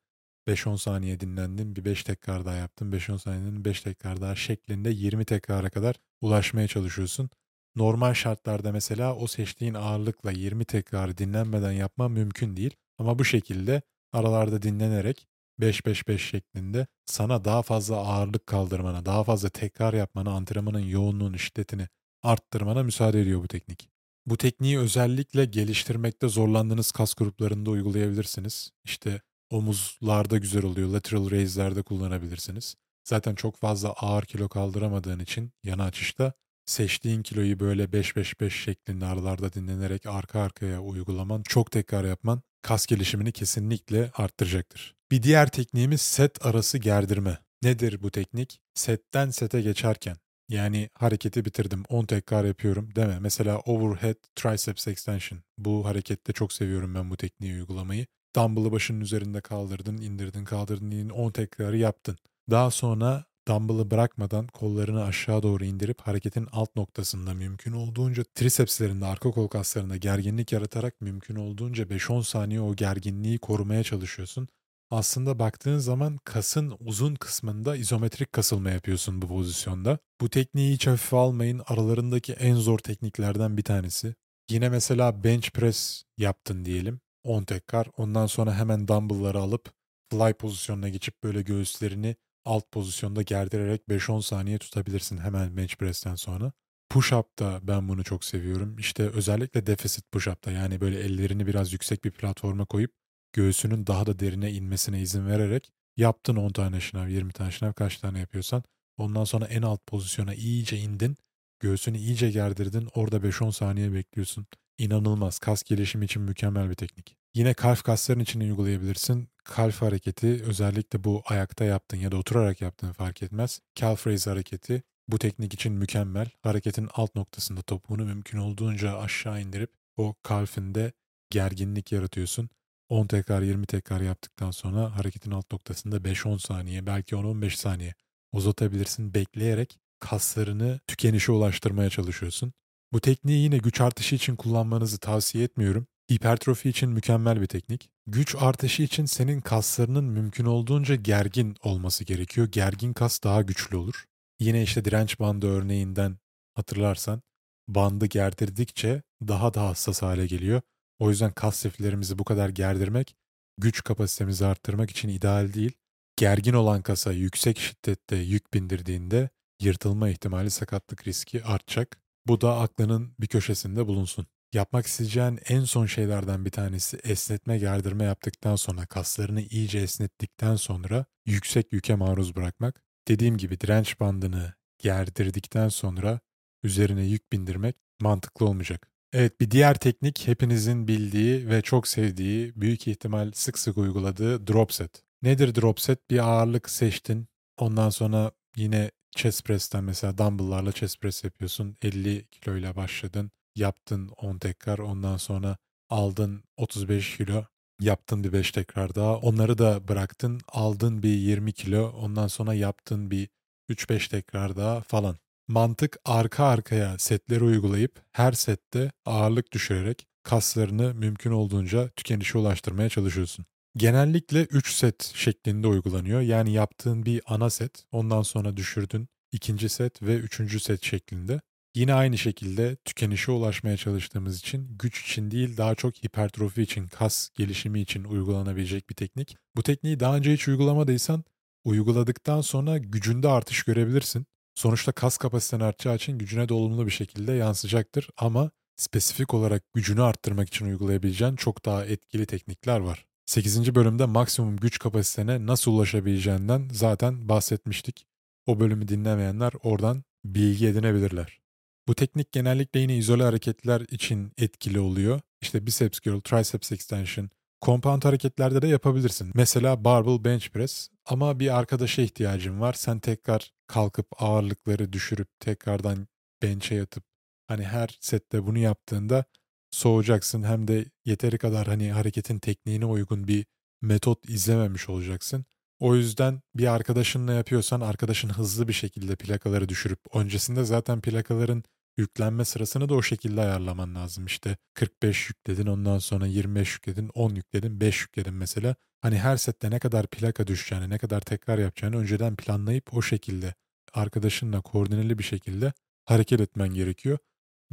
5-10 saniye dinlendin, bir 5 tekrar daha yaptın, 5-10 saniyenin 5 tekrar daha şeklinde 20 tekrara kadar ulaşmaya çalışıyorsun. Normal şartlarda mesela o seçtiğin ağırlıkla 20 tekrar dinlenmeden yapma mümkün değil. Ama bu şekilde aralarda dinlenerek 5-5-5 şeklinde sana daha fazla ağırlık kaldırmana, daha fazla tekrar yapmana, antrenmanın yoğunluğunu, şiddetini arttırmana müsaade ediyor bu teknik. Bu tekniği özellikle geliştirmekte zorlandığınız kas gruplarında uygulayabilirsiniz. İşte omuzlarda güzel oluyor, lateral raise'lerde kullanabilirsiniz. Zaten çok fazla ağır kilo kaldıramadığın için yana açışta seçtiğin kiloyu böyle 5-5-5 şeklinde aralarda dinlenerek arka arkaya uygulaman, çok tekrar yapman kas gelişimini kesinlikle arttıracaktır. Bir diğer tekniğimiz set arası gerdirme. Nedir bu teknik? Setten sete geçerken yani hareketi bitirdim 10 tekrar yapıyorum deme. Mesela overhead triceps extension. Bu harekette çok seviyorum ben bu tekniği uygulamayı. Dumbbell'ı başının üzerinde kaldırdın, indirdin, kaldırdın, indirdin, 10 tekrarı yaptın. Daha sonra dumbbell'ı bırakmadan kollarını aşağı doğru indirip hareketin alt noktasında mümkün olduğunca tricepslerinde, arka kol kaslarında gerginlik yaratarak mümkün olduğunca 5-10 saniye o gerginliği korumaya çalışıyorsun. Aslında baktığın zaman kasın uzun kısmında izometrik kasılma yapıyorsun bu pozisyonda. Bu tekniği hiç hafife almayın. Aralarındaki en zor tekniklerden bir tanesi. Yine mesela bench press yaptın diyelim. 10 tekrar. Ondan sonra hemen dumbbellları alıp fly pozisyonuna geçip böyle göğüslerini alt pozisyonda gerdirerek 5-10 saniye tutabilirsin hemen bench press'ten sonra. Push-up'ta ben bunu çok seviyorum. İşte özellikle deficit push-up'ta yani böyle ellerini biraz yüksek bir platforma koyup göğsünün daha da derine inmesine izin vererek yaptın 10 tane şınav, 20 tane şınav kaç tane yapıyorsan ondan sonra en alt pozisyona iyice indin. Göğsünü iyice gerdirdin. Orada 5-10 saniye bekliyorsun. İnanılmaz. Kas gelişimi için mükemmel bir teknik. Yine kalf kasların için uygulayabilirsin. Kalf hareketi özellikle bu ayakta yaptığın ya da oturarak yaptığın fark etmez. Calf raise hareketi bu teknik için mükemmel. Hareketin alt noktasında topuğunu mümkün olduğunca aşağı indirip o kalfinde gerginlik yaratıyorsun. 10 tekrar 20 tekrar yaptıktan sonra hareketin alt noktasında 5-10 saniye belki 10-15 saniye uzatabilirsin bekleyerek kaslarını tükenişe ulaştırmaya çalışıyorsun. Bu tekniği yine güç artışı için kullanmanızı tavsiye etmiyorum. Hipertrofi için mükemmel bir teknik. Güç artışı için senin kaslarının mümkün olduğunca gergin olması gerekiyor. Gergin kas daha güçlü olur. Yine işte direnç bandı örneğinden hatırlarsan bandı gerdirdikçe daha da hassas hale geliyor. O yüzden kas liflerimizi bu kadar gerdirmek güç kapasitemizi arttırmak için ideal değil. Gergin olan kasa yüksek şiddette yük bindirdiğinde yırtılma ihtimali sakatlık riski artacak. Bu da aklının bir köşesinde bulunsun. Yapmak isteyeceğin en son şeylerden bir tanesi esnetme gerdirme yaptıktan sonra kaslarını iyice esnettikten sonra yüksek yüke maruz bırakmak. Dediğim gibi direnç bandını gerdirdikten sonra üzerine yük bindirmek mantıklı olmayacak. Evet bir diğer teknik hepinizin bildiği ve çok sevdiği, büyük ihtimal sık sık uyguladığı drop set. Nedir drop set? Bir ağırlık seçtin. Ondan sonra yine chest press'ten mesela dumbbell'larla chest press yapıyorsun. 50 kiloyla başladın. Yaptın 10 tekrar. Ondan sonra aldın 35 kilo. Yaptın bir 5 tekrar daha. Onları da bıraktın. Aldın bir 20 kilo. Ondan sonra yaptın bir 3-5 tekrar daha falan. Mantık arka arkaya setleri uygulayıp her sette ağırlık düşürerek kaslarını mümkün olduğunca tükenişe ulaştırmaya çalışıyorsun. Genellikle 3 set şeklinde uygulanıyor. Yani yaptığın bir ana set, ondan sonra düşürdün ikinci set ve üçüncü set şeklinde. Yine aynı şekilde tükenişe ulaşmaya çalıştığımız için güç için değil daha çok hipertrofi için, kas gelişimi için uygulanabilecek bir teknik. Bu tekniği daha önce hiç uygulamadıysan uyguladıktan sonra gücünde artış görebilirsin. Sonuçta kas kapasiten artacağı için gücüne de olumlu bir şekilde yansıyacaktır ama spesifik olarak gücünü arttırmak için uygulayabileceğin çok daha etkili teknikler var. 8. bölümde maksimum güç kapasitene nasıl ulaşabileceğinden zaten bahsetmiştik. O bölümü dinlemeyenler oradan bilgi edinebilirler. Bu teknik genellikle yine izole hareketler için etkili oluyor. İşte biceps curl, triceps extension, compound hareketlerde de yapabilirsin. Mesela barbell bench press ama bir arkadaşa ihtiyacın var. Sen tekrar kalkıp ağırlıkları düşürüp tekrardan bench'e yatıp hani her sette bunu yaptığında soğuyacaksın hem de yeteri kadar hani hareketin tekniğine uygun bir metot izlememiş olacaksın. O yüzden bir arkadaşınla yapıyorsan arkadaşın hızlı bir şekilde plakaları düşürüp öncesinde zaten plakaların yüklenme sırasını da o şekilde ayarlaman lazım. İşte 45 yükledin ondan sonra 25 yükledin 10 yükledin 5 yükledin mesela. Hani her sette ne kadar plaka düşeceğini ne kadar tekrar yapacağını önceden planlayıp o şekilde arkadaşınla koordineli bir şekilde hareket etmen gerekiyor.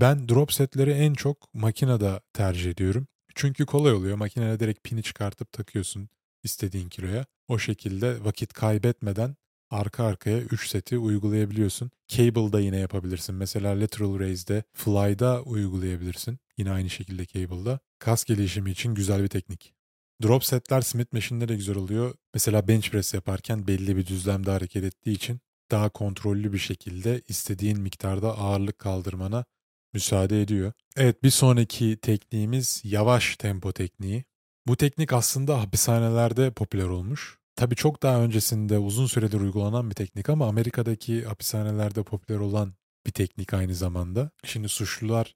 Ben drop setleri en çok makinede tercih ediyorum. Çünkü kolay oluyor. Makinede direkt pini çıkartıp takıyorsun istediğin kiloya. O şekilde vakit kaybetmeden arka arkaya 3 seti uygulayabiliyorsun. Cable'da yine yapabilirsin. Mesela lateral raise'de, fly'da uygulayabilirsin. Yine aynı şekilde cable'da. Kas gelişimi için güzel bir teknik. Drop setler Smith Machine'de de güzel oluyor. Mesela bench press yaparken belli bir düzlemde hareket ettiği için daha kontrollü bir şekilde istediğin miktarda ağırlık kaldırmana müsaade ediyor. Evet bir sonraki tekniğimiz yavaş tempo tekniği. Bu teknik aslında hapishanelerde popüler olmuş. Tabii çok daha öncesinde uzun süredir uygulanan bir teknik ama Amerika'daki hapishanelerde popüler olan bir teknik aynı zamanda. Şimdi suçlular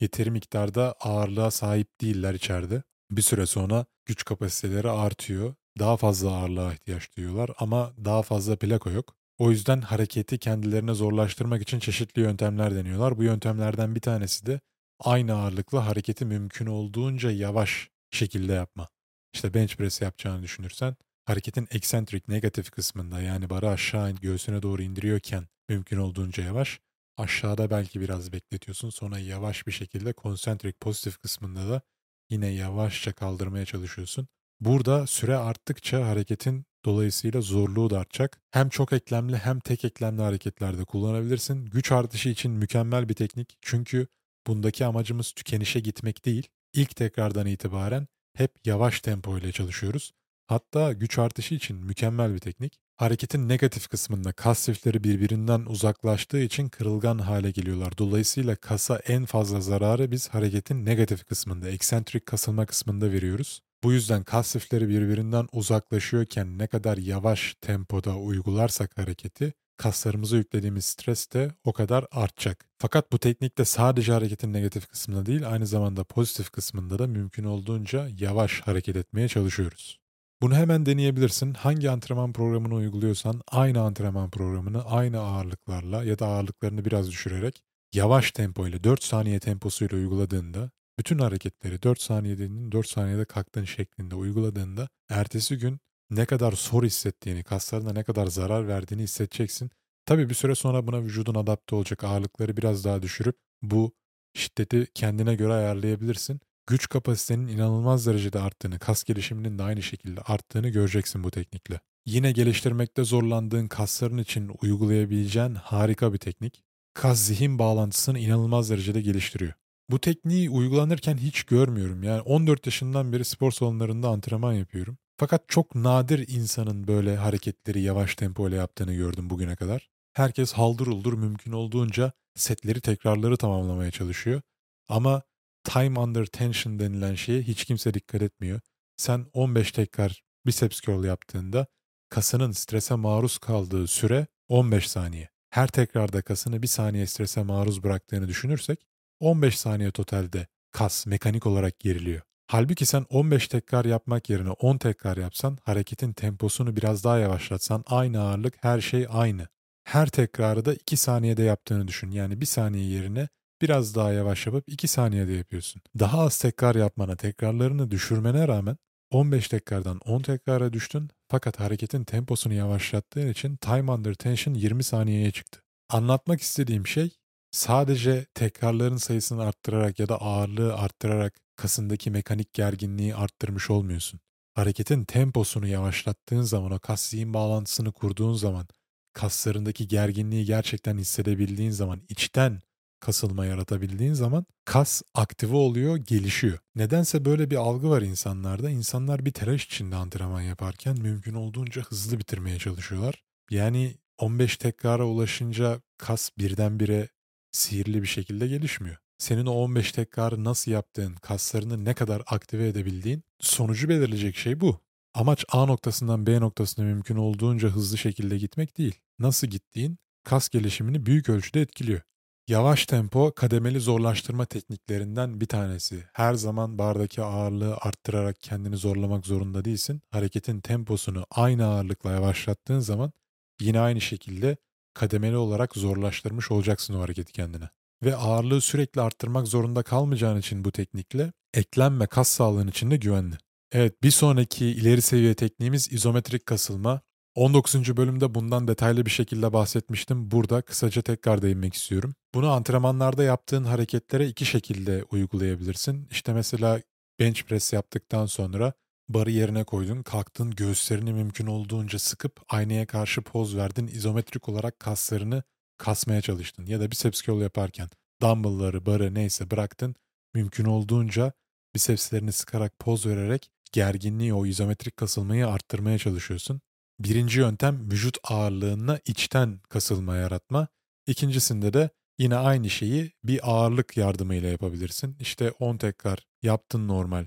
yeteri miktarda ağırlığa sahip değiller içeride. Bir süre sonra güç kapasiteleri artıyor. Daha fazla ağırlığa ihtiyaç duyuyorlar ama daha fazla plaka yok. O yüzden hareketi kendilerine zorlaştırmak için çeşitli yöntemler deniyorlar. Bu yöntemlerden bir tanesi de aynı ağırlıkla hareketi mümkün olduğunca yavaş şekilde yapma. İşte bench press yapacağını düşünürsen hareketin eccentric negatif kısmında yani barı aşağı göğsüne doğru indiriyorken mümkün olduğunca yavaş. Aşağıda belki biraz bekletiyorsun sonra yavaş bir şekilde concentric pozitif kısmında da yine yavaşça kaldırmaya çalışıyorsun. Burada süre arttıkça hareketin dolayısıyla zorluğu da artacak. Hem çok eklemli hem tek eklemli hareketlerde kullanabilirsin. Güç artışı için mükemmel bir teknik. Çünkü bundaki amacımız tükenişe gitmek değil. İlk tekrardan itibaren hep yavaş tempo ile çalışıyoruz. Hatta güç artışı için mükemmel bir teknik. Hareketin negatif kısmında kas sifleri birbirinden uzaklaştığı için kırılgan hale geliyorlar. Dolayısıyla kasa en fazla zararı biz hareketin negatif kısmında, eksentrik kasılma kısmında veriyoruz. Bu yüzden kas sifleri birbirinden uzaklaşıyorken ne kadar yavaş tempoda uygularsak hareketi, kaslarımıza yüklediğimiz stres de o kadar artacak. Fakat bu teknikte sadece hareketin negatif kısmında değil, aynı zamanda pozitif kısmında da mümkün olduğunca yavaş hareket etmeye çalışıyoruz. Bunu hemen deneyebilirsin. Hangi antrenman programını uyguluyorsan aynı antrenman programını aynı ağırlıklarla ya da ağırlıklarını biraz düşürerek yavaş tempo ile 4 saniye temposuyla uyguladığında bütün hareketleri 4 saniyede 4 saniyede kalktığın şeklinde uyguladığında ertesi gün ne kadar zor hissettiğini, kaslarına ne kadar zarar verdiğini hissedeceksin. Tabii bir süre sonra buna vücudun adapte olacak ağırlıkları biraz daha düşürüp bu şiddeti kendine göre ayarlayabilirsin güç kapasitenin inanılmaz derecede arttığını, kas gelişiminin de aynı şekilde arttığını göreceksin bu teknikle. Yine geliştirmekte zorlandığın kasların için uygulayabileceğin harika bir teknik. Kas-zihin bağlantısını inanılmaz derecede geliştiriyor. Bu tekniği uygulanırken hiç görmüyorum. Yani 14 yaşından beri spor salonlarında antrenman yapıyorum. Fakat çok nadir insanın böyle hareketleri yavaş tempo ile yaptığını gördüm bugüne kadar. Herkes haldır uldur mümkün olduğunca setleri tekrarları tamamlamaya çalışıyor. Ama time under tension denilen şeye hiç kimse dikkat etmiyor. Sen 15 tekrar biceps curl yaptığında kasının strese maruz kaldığı süre 15 saniye. Her tekrarda kasını bir saniye strese maruz bıraktığını düşünürsek 15 saniye totalde kas mekanik olarak geriliyor. Halbuki sen 15 tekrar yapmak yerine 10 tekrar yapsan, hareketin temposunu biraz daha yavaşlatsan aynı ağırlık her şey aynı. Her tekrarı da 2 saniyede yaptığını düşün. Yani 1 saniye yerine biraz daha yavaş yapıp 2 saniyede yapıyorsun. Daha az tekrar yapmana, tekrarlarını düşürmene rağmen 15 tekrardan 10 tekrara düştün fakat hareketin temposunu yavaşlattığın için time under tension 20 saniyeye çıktı. Anlatmak istediğim şey sadece tekrarların sayısını arttırarak ya da ağırlığı arttırarak kasındaki mekanik gerginliği arttırmış olmuyorsun. Hareketin temposunu yavaşlattığın zaman, o kas zihin bağlantısını kurduğun zaman, kaslarındaki gerginliği gerçekten hissedebildiğin zaman, içten kasılma yaratabildiğin zaman kas aktive oluyor, gelişiyor. Nedense böyle bir algı var insanlarda. İnsanlar bir telaş içinde antrenman yaparken mümkün olduğunca hızlı bitirmeye çalışıyorlar. Yani 15 tekrara ulaşınca kas birdenbire sihirli bir şekilde gelişmiyor. Senin o 15 tekrarı nasıl yaptığın, kaslarını ne kadar aktive edebildiğin sonucu belirleyecek şey bu. Amaç A noktasından B noktasına mümkün olduğunca hızlı şekilde gitmek değil. Nasıl gittiğin kas gelişimini büyük ölçüde etkiliyor. Yavaş tempo kademeli zorlaştırma tekniklerinden bir tanesi. Her zaman bardaki ağırlığı arttırarak kendini zorlamak zorunda değilsin. Hareketin temposunu aynı ağırlıkla yavaşlattığın zaman yine aynı şekilde kademeli olarak zorlaştırmış olacaksın o hareketi kendine. Ve ağırlığı sürekli arttırmak zorunda kalmayacağın için bu teknikle eklem ve kas sağlığın için de güvenli. Evet bir sonraki ileri seviye tekniğimiz izometrik kasılma. 19. bölümde bundan detaylı bir şekilde bahsetmiştim. Burada kısaca tekrar değinmek istiyorum. Bunu antrenmanlarda yaptığın hareketlere iki şekilde uygulayabilirsin. İşte mesela bench press yaptıktan sonra barı yerine koydun, kalktın, göğüslerini mümkün olduğunca sıkıp aynaya karşı poz verdin, izometrik olarak kaslarını kasmaya çalıştın. Ya da biceps curl yaparken dumbbellları, barı neyse bıraktın, mümkün olduğunca bisepslerini sıkarak poz vererek gerginliği, o izometrik kasılmayı arttırmaya çalışıyorsun. Birinci yöntem vücut ağırlığına içten kasılma yaratma. İkincisinde de yine aynı şeyi bir ağırlık yardımıyla yapabilirsin. İşte 10 tekrar yaptın normal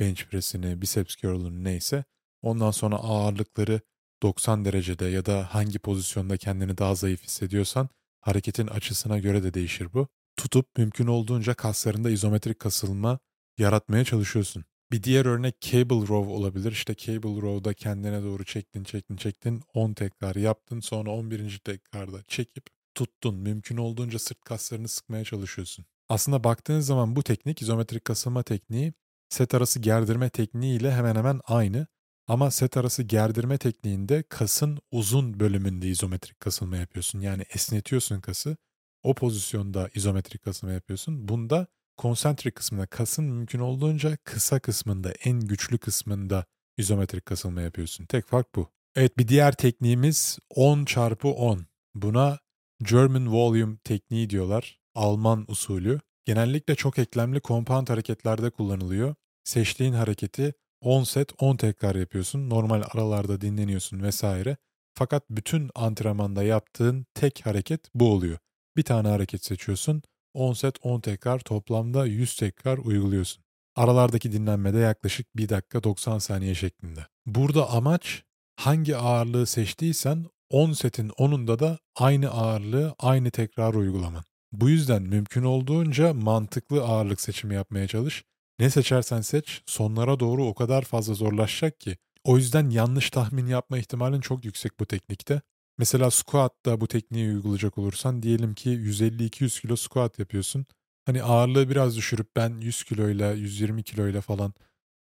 bench press'ini, biceps curl'ını neyse. Ondan sonra ağırlıkları 90 derecede ya da hangi pozisyonda kendini daha zayıf hissediyorsan hareketin açısına göre de değişir bu. Tutup mümkün olduğunca kaslarında izometrik kasılma yaratmaya çalışıyorsun. Bir diğer örnek cable row olabilir. İşte cable row'da kendine doğru çektin, çektin, çektin. 10 tekrar yaptın. Sonra 11. tekrarda çekip tuttun. Mümkün olduğunca sırt kaslarını sıkmaya çalışıyorsun. Aslında baktığın zaman bu teknik izometrik kasılma tekniği set arası gerdirme tekniği ile hemen hemen aynı. Ama set arası gerdirme tekniğinde kasın uzun bölümünde izometrik kasılma yapıyorsun. Yani esnetiyorsun kası. O pozisyonda izometrik kasılma yapıyorsun. Bunda konsantrik kısmında kasın mümkün olduğunca kısa kısmında en güçlü kısmında izometrik kasılma yapıyorsun. Tek fark bu. Evet bir diğer tekniğimiz 10 çarpı 10. Buna German Volume tekniği diyorlar. Alman usulü. Genellikle çok eklemli compound hareketlerde kullanılıyor. Seçtiğin hareketi 10 set 10 tekrar yapıyorsun. Normal aralarda dinleniyorsun vesaire. Fakat bütün antrenmanda yaptığın tek hareket bu oluyor. Bir tane hareket seçiyorsun. 10 set 10 tekrar toplamda 100 tekrar uyguluyorsun. Aralardaki dinlenmede yaklaşık 1 dakika 90 saniye şeklinde. Burada amaç hangi ağırlığı seçtiysen 10 setin 10'unda da aynı ağırlığı aynı tekrar uygulaman. Bu yüzden mümkün olduğunca mantıklı ağırlık seçimi yapmaya çalış. Ne seçersen seç sonlara doğru o kadar fazla zorlaşacak ki. O yüzden yanlış tahmin yapma ihtimalin çok yüksek bu teknikte. Mesela squat'ta bu tekniği uygulayacak olursan diyelim ki 150-200 kilo squat yapıyorsun. Hani ağırlığı biraz düşürüp ben 100 kiloyla 120 kiloyla falan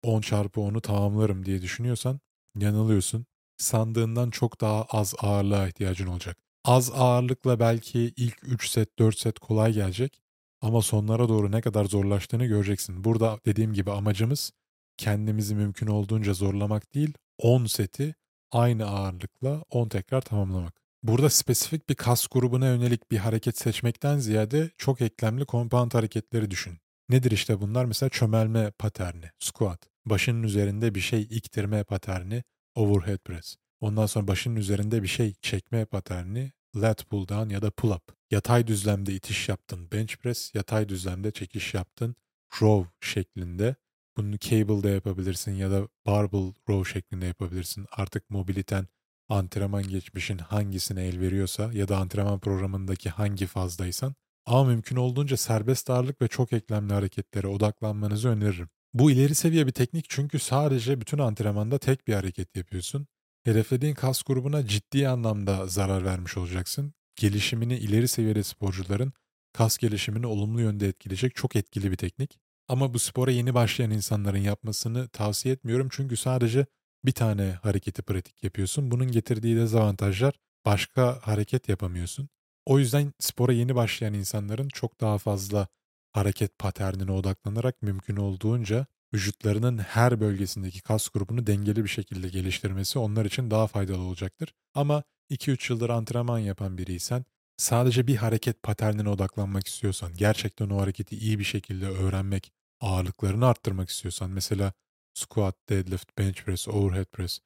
10 çarpı 10'u tamamlarım diye düşünüyorsan yanılıyorsun. Sandığından çok daha az ağırlığa ihtiyacın olacak. Az ağırlıkla belki ilk 3 set 4 set kolay gelecek ama sonlara doğru ne kadar zorlaştığını göreceksin. Burada dediğim gibi amacımız kendimizi mümkün olduğunca zorlamak değil 10 seti aynı ağırlıkla 10 tekrar tamamlamak. Burada spesifik bir kas grubuna yönelik bir hareket seçmekten ziyade çok eklemli compound hareketleri düşün. Nedir işte bunlar? Mesela çömelme paterni, squat. Başının üzerinde bir şey iktirme paterni, overhead press. Ondan sonra başının üzerinde bir şey çekme paterni, lat pull down ya da pull up. Yatay düzlemde itiş yaptın, bench press, yatay düzlemde çekiş yaptın, row şeklinde. Bunu cable'da yapabilirsin ya da barbell row şeklinde yapabilirsin. Artık mobiliten, antrenman geçmişin hangisine el veriyorsa ya da antrenman programındaki hangi fazdaysan ama mümkün olduğunca serbest ağırlık ve çok eklemli hareketlere odaklanmanızı öneririm. Bu ileri seviye bir teknik çünkü sadece bütün antrenmanda tek bir hareket yapıyorsun hedeflediğin kas grubuna ciddi anlamda zarar vermiş olacaksın. Gelişimini ileri seviyede sporcuların kas gelişimini olumlu yönde etkileyecek çok etkili bir teknik. Ama bu spora yeni başlayan insanların yapmasını tavsiye etmiyorum çünkü sadece bir tane hareketi pratik yapıyorsun. Bunun getirdiği dezavantajlar başka hareket yapamıyorsun. O yüzden spora yeni başlayan insanların çok daha fazla hareket paternine odaklanarak mümkün olduğunca vücutlarının her bölgesindeki kas grubunu dengeli bir şekilde geliştirmesi onlar için daha faydalı olacaktır. Ama 2-3 yıldır antrenman yapan biriysen sadece bir hareket paternine odaklanmak istiyorsan, gerçekten o hareketi iyi bir şekilde öğrenmek, ağırlıklarını arttırmak istiyorsan mesela squat, deadlift, bench press, overhead press,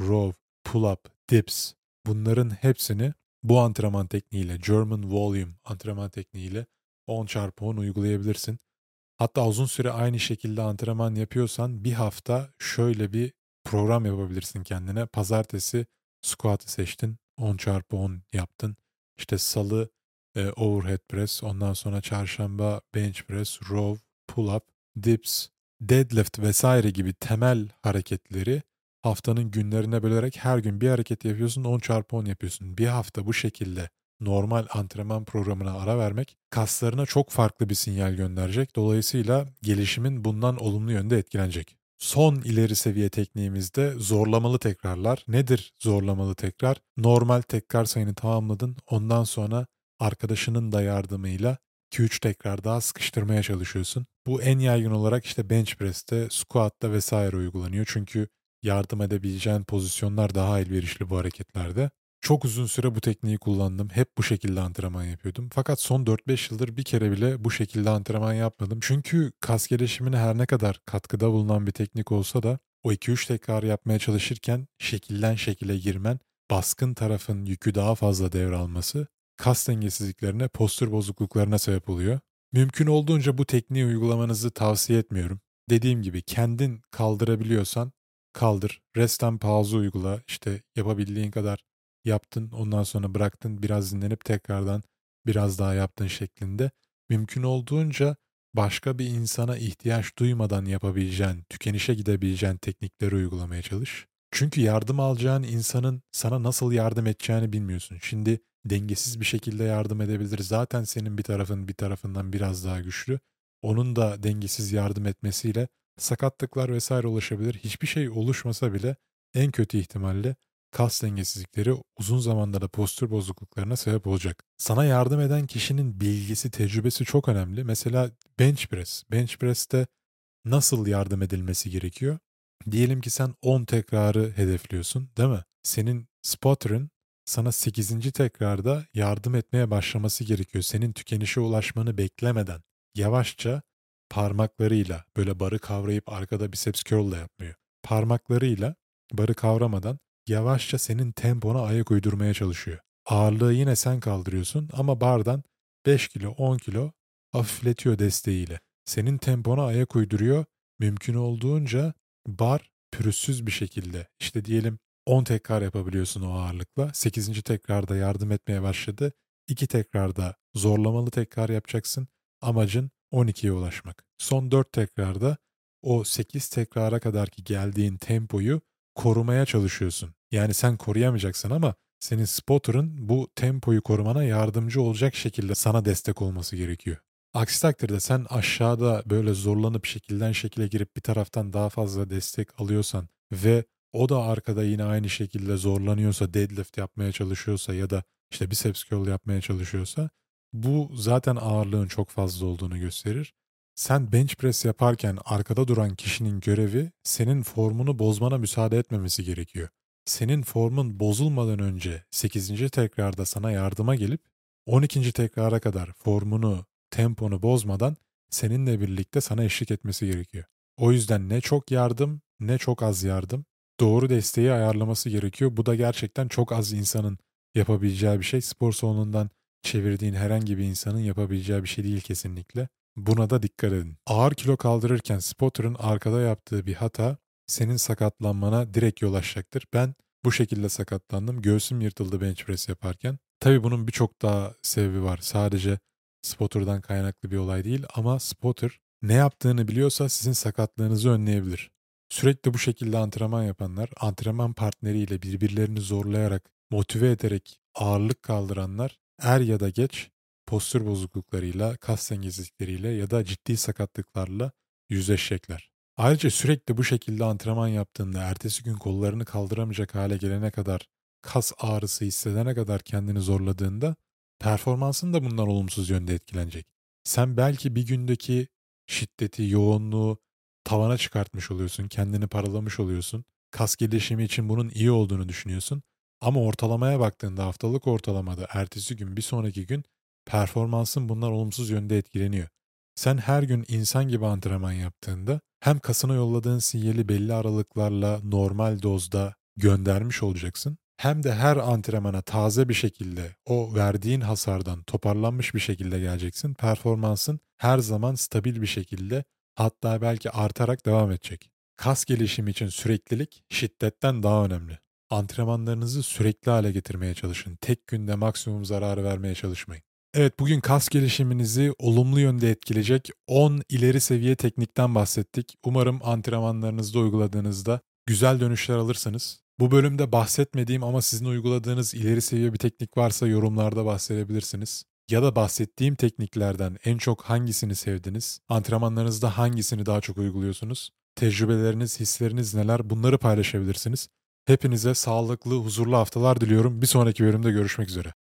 row, pull-up, dips bunların hepsini bu antrenman tekniğiyle, German Volume antrenman tekniğiyle 10 çarpı 10 uygulayabilirsin. Hatta uzun süre aynı şekilde antrenman yapıyorsan bir hafta şöyle bir program yapabilirsin kendine. Pazartesi squat'ı seçtin, 10 çarpı 10 yaptın. İşte salı e, overhead press, ondan sonra çarşamba bench press, row, pull up, dips, deadlift vesaire gibi temel hareketleri haftanın günlerine bölerek her gün bir hareket yapıyorsun 10 çarpı 10 yapıyorsun. Bir hafta bu şekilde normal antrenman programına ara vermek kaslarına çok farklı bir sinyal gönderecek. Dolayısıyla gelişimin bundan olumlu yönde etkilenecek. Son ileri seviye tekniğimizde zorlamalı tekrarlar. Nedir zorlamalı tekrar? Normal tekrar sayını tamamladın. Ondan sonra arkadaşının da yardımıyla 2-3 tekrar daha sıkıştırmaya çalışıyorsun. Bu en yaygın olarak işte bench press'te, squat'ta vesaire uygulanıyor. Çünkü yardım edebileceğin pozisyonlar daha elverişli bu hareketlerde. Çok uzun süre bu tekniği kullandım. Hep bu şekilde antrenman yapıyordum. Fakat son 4-5 yıldır bir kere bile bu şekilde antrenman yapmadım. Çünkü kas gelişimine her ne kadar katkıda bulunan bir teknik olsa da o 2-3 tekrar yapmaya çalışırken şekilden şekile girmen, baskın tarafın yükü daha fazla devralması kas dengesizliklerine, postür bozukluklarına sebep oluyor. Mümkün olduğunca bu tekniği uygulamanızı tavsiye etmiyorum. Dediğim gibi kendin kaldırabiliyorsan kaldır. Restten pauzu uygula. İşte yapabildiğin kadar yaptın, ondan sonra bıraktın, biraz dinlenip tekrardan biraz daha yaptın şeklinde. Mümkün olduğunca başka bir insana ihtiyaç duymadan yapabileceğin, tükenişe gidebileceğin teknikleri uygulamaya çalış. Çünkü yardım alacağın insanın sana nasıl yardım edeceğini bilmiyorsun. Şimdi dengesiz bir şekilde yardım edebilir. Zaten senin bir tarafın bir tarafından biraz daha güçlü. Onun da dengesiz yardım etmesiyle sakatlıklar vesaire ulaşabilir. Hiçbir şey oluşmasa bile en kötü ihtimalle kas dengesizlikleri uzun zamanda da postür bozukluklarına sebep olacak. Sana yardım eden kişinin bilgisi, tecrübesi çok önemli. Mesela bench press. Bench press'te nasıl yardım edilmesi gerekiyor? Diyelim ki sen 10 tekrarı hedefliyorsun değil mi? Senin spotter'ın sana 8. tekrarda yardım etmeye başlaması gerekiyor. Senin tükenişe ulaşmanı beklemeden yavaşça parmaklarıyla böyle barı kavrayıp arkada biceps curl da yapmıyor. Parmaklarıyla barı kavramadan yavaşça senin tempona ayak uydurmaya çalışıyor. Ağırlığı yine sen kaldırıyorsun ama bardan 5 kilo 10 kilo hafifletiyor desteğiyle. Senin tempona ayak uyduruyor. Mümkün olduğunca bar pürüzsüz bir şekilde işte diyelim 10 tekrar yapabiliyorsun o ağırlıkla. 8. tekrarda yardım etmeye başladı. 2 tekrarda zorlamalı tekrar yapacaksın. Amacın 12'ye ulaşmak. Son 4 tekrarda o 8 tekrara kadar ki geldiğin tempoyu korumaya çalışıyorsun. Yani sen koruyamayacaksın ama senin spotter'ın bu tempoyu korumana yardımcı olacak şekilde sana destek olması gerekiyor. Aksi takdirde sen aşağıda böyle zorlanıp şekilden şekile girip bir taraftan daha fazla destek alıyorsan ve o da arkada yine aynı şekilde zorlanıyorsa, deadlift yapmaya çalışıyorsa ya da işte biceps curl yapmaya çalışıyorsa bu zaten ağırlığın çok fazla olduğunu gösterir. Sen bench press yaparken arkada duran kişinin görevi senin formunu bozmana müsaade etmemesi gerekiyor. Senin formun bozulmadan önce 8. tekrarda sana yardıma gelip 12. tekrara kadar formunu, temponu bozmadan seninle birlikte sana eşlik etmesi gerekiyor. O yüzden ne çok yardım ne çok az yardım doğru desteği ayarlaması gerekiyor. Bu da gerçekten çok az insanın yapabileceği bir şey. Spor salonundan çevirdiğin herhangi bir insanın yapabileceği bir şey değil kesinlikle. Buna da dikkat edin. Ağır kilo kaldırırken spotter'ın arkada yaptığı bir hata senin sakatlanmana direkt yol açacaktır. Ben bu şekilde sakatlandım. Göğsüm yırtıldı bench press yaparken. Tabii bunun birçok daha sebebi var. Sadece spotter'dan kaynaklı bir olay değil ama spotter ne yaptığını biliyorsa sizin sakatlığınızı önleyebilir. Sürekli bu şekilde antrenman yapanlar, antrenman partneriyle birbirlerini zorlayarak, motive ederek ağırlık kaldıranlar er ya da geç postür bozukluklarıyla, kas dengesizlikleriyle ya da ciddi sakatlıklarla yüzleşecekler. Ayrıca sürekli bu şekilde antrenman yaptığında ertesi gün kollarını kaldıramayacak hale gelene kadar, kas ağrısı hissedene kadar kendini zorladığında performansın da bundan olumsuz yönde etkilenecek. Sen belki bir gündeki şiddeti, yoğunluğu tavana çıkartmış oluyorsun, kendini paralamış oluyorsun. Kas gelişimi için bunun iyi olduğunu düşünüyorsun. Ama ortalamaya baktığında haftalık ortalamada ertesi gün bir sonraki gün performansın bundan olumsuz yönde etkileniyor. Sen her gün insan gibi antrenman yaptığında hem kasına yolladığın sinyali belli aralıklarla normal dozda göndermiş olacaksın hem de her antrenmana taze bir şekilde o verdiğin hasardan toparlanmış bir şekilde geleceksin. Performansın her zaman stabil bir şekilde hatta belki artarak devam edecek. Kas gelişimi için süreklilik şiddetten daha önemli. Antrenmanlarınızı sürekli hale getirmeye çalışın. Tek günde maksimum zararı vermeye çalışmayın. Evet bugün kas gelişiminizi olumlu yönde etkileyecek 10 ileri seviye teknikten bahsettik. Umarım antrenmanlarınızda uyguladığınızda güzel dönüşler alırsınız. Bu bölümde bahsetmediğim ama sizin uyguladığınız ileri seviye bir teknik varsa yorumlarda bahsedebilirsiniz. Ya da bahsettiğim tekniklerden en çok hangisini sevdiniz? Antrenmanlarınızda hangisini daha çok uyguluyorsunuz? Tecrübeleriniz, hisleriniz neler? Bunları paylaşabilirsiniz. Hepinize sağlıklı, huzurlu haftalar diliyorum. Bir sonraki bölümde görüşmek üzere.